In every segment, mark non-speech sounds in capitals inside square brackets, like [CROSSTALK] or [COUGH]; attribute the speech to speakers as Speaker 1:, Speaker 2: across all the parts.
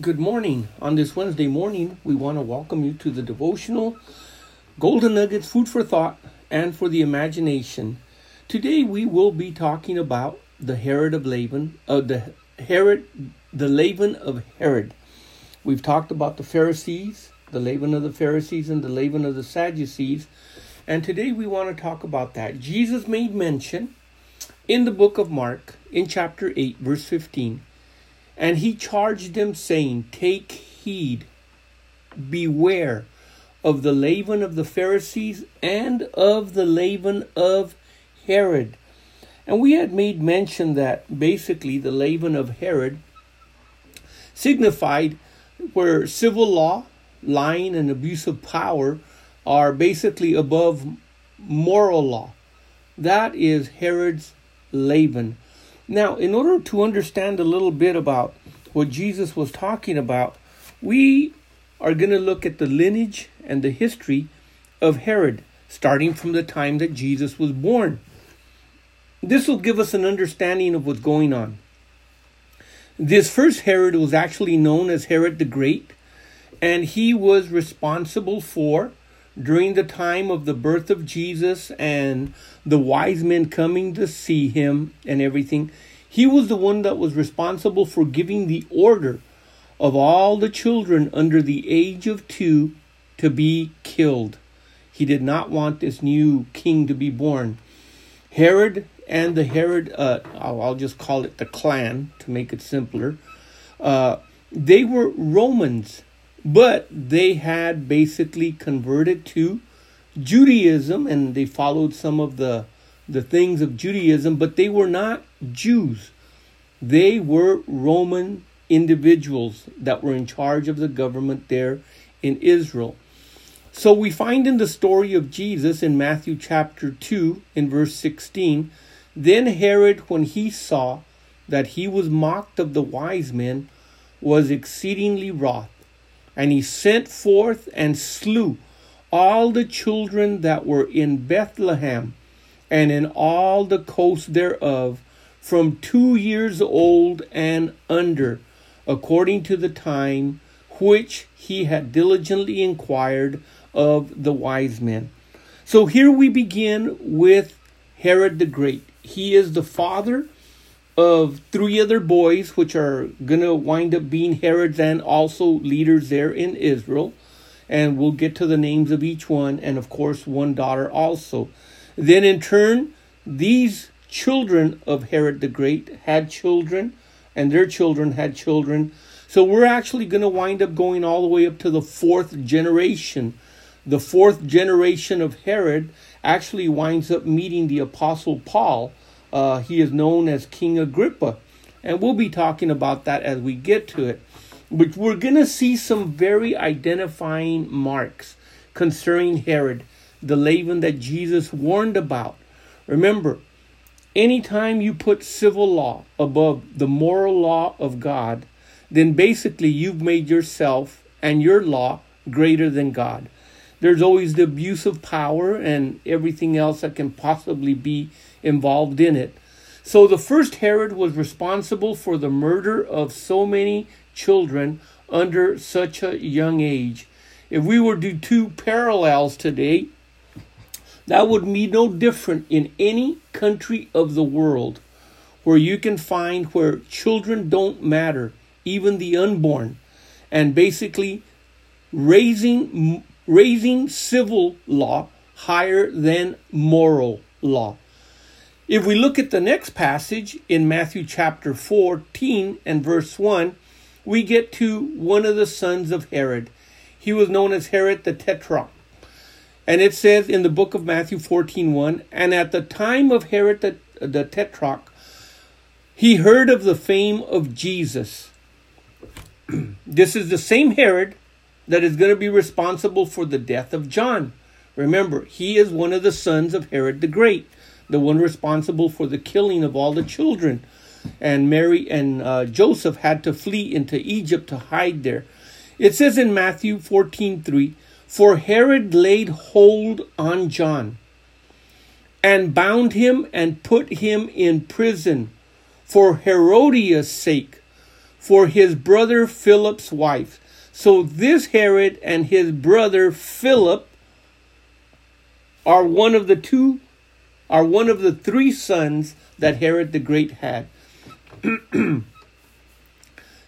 Speaker 1: Good morning. On this Wednesday morning, we want to welcome you to the devotional Golden Nuggets Food for Thought and for the Imagination. Today we will be talking about the Herod of leaven, uh, the Herod, the leaven of Herod. We've talked about the Pharisees, the leaven of the Pharisees, and the leaven of the Sadducees, and today we want to talk about that. Jesus made mention in the book of Mark, in chapter 8, verse 15 and he charged them, saying, Take heed, beware of the leaven of the Pharisees and of the leaven of Herod. And we had made mention that basically the leaven of Herod signified where civil law, lying, and abuse of power are basically above moral law. That is Herod's leaven. Now, in order to understand a little bit about what Jesus was talking about, we are going to look at the lineage and the history of Herod, starting from the time that Jesus was born. This will give us an understanding of what's going on. This first Herod was actually known as Herod the Great, and he was responsible for during the time of the birth of Jesus and the wise men coming to see him and everything, he was the one that was responsible for giving the order of all the children under the age of two to be killed. He did not want this new king to be born. Herod and the Herod, uh, I'll just call it the clan to make it simpler, uh, they were Romans but they had basically converted to Judaism and they followed some of the the things of Judaism, but they were not Jews. They were Roman individuals that were in charge of the government there in Israel. So we find in the story of Jesus in Matthew chapter 2 in verse 16, then Herod when he saw that he was mocked of the wise men was exceedingly wroth and he sent forth and slew all the children that were in Bethlehem and in all the coasts thereof from two years old and under, according to the time which he had diligently inquired of the wise men. So here we begin with Herod the Great. He is the father of three other boys, which are going to wind up being Herods and also leaders there in Israel. And we'll get to the names of each one, and of course, one daughter also. Then, in turn, these children of Herod the Great had children, and their children had children. So, we're actually going to wind up going all the way up to the fourth generation. The fourth generation of Herod actually winds up meeting the Apostle Paul uh, he is known as King Agrippa. And we'll be talking about that as we get to it. But we're going to see some very identifying marks concerning Herod, the leaven that Jesus warned about. Remember, anytime you put civil law above the moral law of God, then basically you've made yourself and your law greater than God. There's always the abuse of power and everything else that can possibly be involved in it. So the first Herod was responsible for the murder of so many children under such a young age. If we were to do two parallels today, that would be no different in any country of the world where you can find where children don't matter, even the unborn, and basically raising raising civil law higher than moral law. If we look at the next passage in Matthew chapter 14 and verse 1, we get to one of the sons of Herod. He was known as Herod the Tetrarch. And it says in the book of Matthew 14 1, and at the time of Herod the, the Tetrarch, he heard of the fame of Jesus. [CLEARS THROAT] this is the same Herod that is going to be responsible for the death of John. Remember, he is one of the sons of Herod the Great, the one responsible for the killing of all the children. And Mary and uh, Joseph had to flee into Egypt to hide there. It says in Matthew 14 3, For Herod laid hold on John and bound him and put him in prison for Herodias' sake for his brother Philip's wife. So this Herod and his brother Philip are one of the two, are one of the three sons that Herod the Great had. [CLEARS THROAT]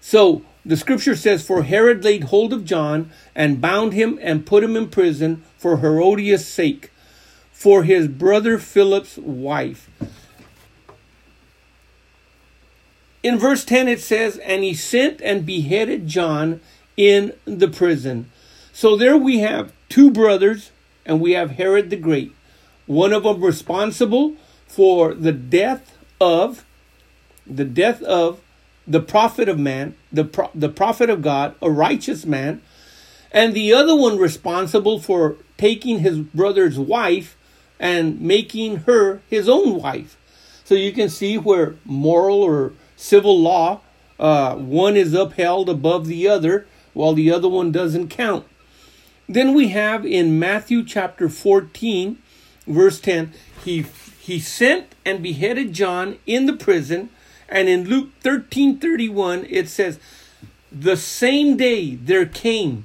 Speaker 1: so the scripture says, For Herod laid hold of John and bound him and put him in prison for Herodias' sake, for his brother Philip's wife. In verse 10, it says, And he sent and beheaded John in the prison. So there we have two brothers, and we have Herod the Great. One of them responsible for the death of the death of the prophet of man, the, pro- the prophet of God, a righteous man, and the other one responsible for taking his brother's wife and making her his own wife. So you can see where moral or civil law, uh, one is upheld above the other, while the other one doesn't count. Then we have in Matthew chapter 14, verse 10, he, he sent and beheaded John in the prison and in Luke 13 31, it says, The same day there came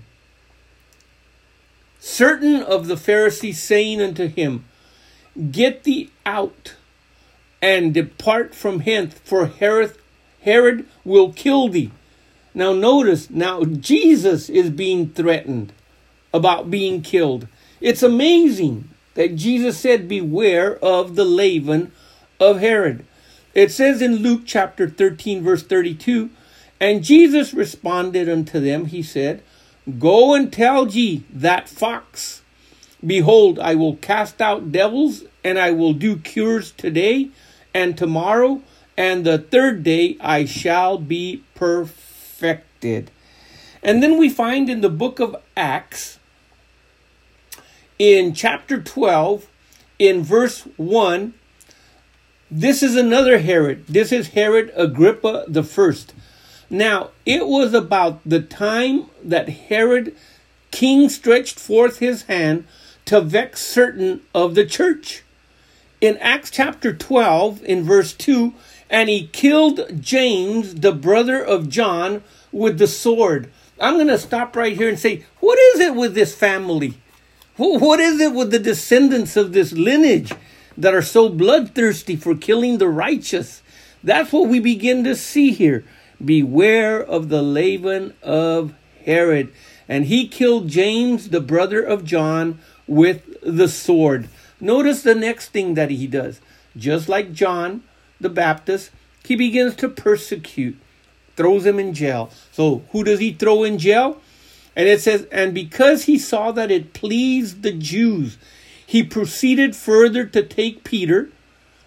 Speaker 1: certain of the Pharisees saying unto him, Get thee out and depart from hence, for Herod, Herod will kill thee. Now, notice, now Jesus is being threatened about being killed. It's amazing that Jesus said, Beware of the leaven of Herod. It says in Luke chapter 13, verse 32, And Jesus responded unto them, He said, Go and tell ye that fox, Behold, I will cast out devils, and I will do cures today and tomorrow, and the third day I shall be perfected. And then we find in the book of Acts, in chapter 12, in verse 1, this is another Herod. This is Herod Agrippa the first. Now, it was about the time that Herod king stretched forth his hand to vex certain of the church. In Acts chapter 12, in verse 2, and he killed James, the brother of John, with the sword. I'm going to stop right here and say, what is it with this family? What is it with the descendants of this lineage? That are so bloodthirsty for killing the righteous. That's what we begin to see here. Beware of the leaven of Herod. And he killed James, the brother of John, with the sword. Notice the next thing that he does. Just like John the Baptist, he begins to persecute, throws him in jail. So, who does he throw in jail? And it says, and because he saw that it pleased the Jews, he proceeded further to take Peter.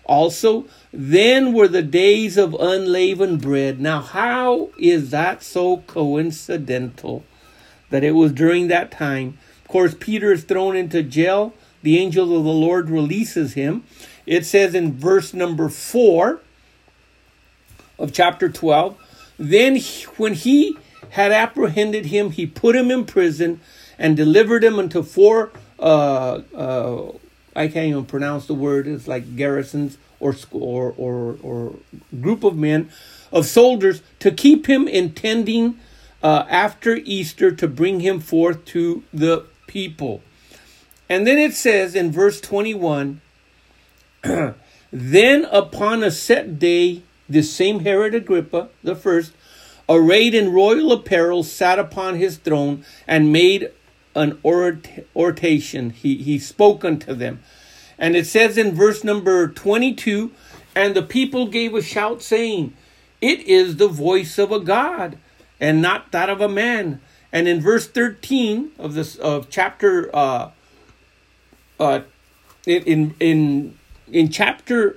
Speaker 1: Also, then were the days of unleavened bread. Now, how is that so coincidental that it was during that time? Of course, Peter is thrown into jail. The angel of the Lord releases him. It says in verse number 4 of chapter 12 Then, when he had apprehended him, he put him in prison and delivered him unto four uh, uh, I can't even pronounce the word. It's like garrisons or or or, or group of men of soldiers to keep him intending uh, after Easter to bring him forth to the people. And then it says in verse 21 [CLEARS THROAT] Then upon a set day, this same Herod Agrippa, the first, arrayed in royal apparel, sat upon his throne and made an oration. He, he spoke unto them. And it says in verse number 22 And the people gave a shout, saying, It is the voice of a God, and not that of a man. And in verse 13 of this of chapter uh, uh, in in in chapter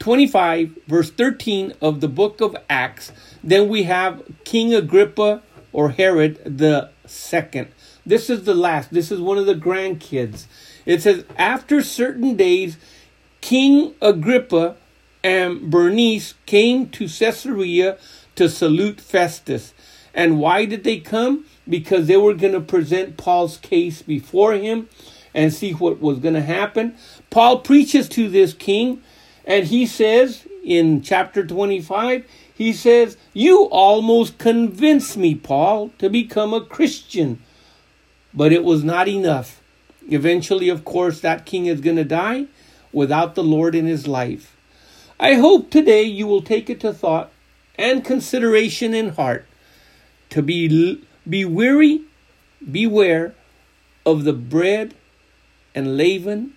Speaker 1: 25 verse 13 of the book of Acts then we have King Agrippa or Herod the second this is the last. This is one of the grandkids. It says, After certain days, King Agrippa and Bernice came to Caesarea to salute Festus. And why did they come? Because they were going to present Paul's case before him and see what was going to happen. Paul preaches to this king, and he says in chapter 25, He says, You almost convinced me, Paul, to become a Christian. But it was not enough. Eventually, of course, that king is going to die without the Lord in his life. I hope today you will take it to thought and consideration in heart to be, be weary, beware of the bread and leaven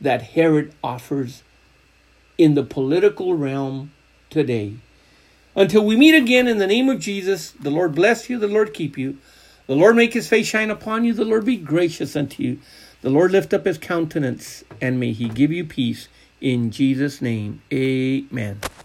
Speaker 1: that Herod offers in the political realm today. Until we meet again in the name of Jesus, the Lord bless you, the Lord keep you, the Lord make his face shine upon you, the Lord be gracious unto you, the Lord lift up his countenance, and may he give you peace. In Jesus' name, amen.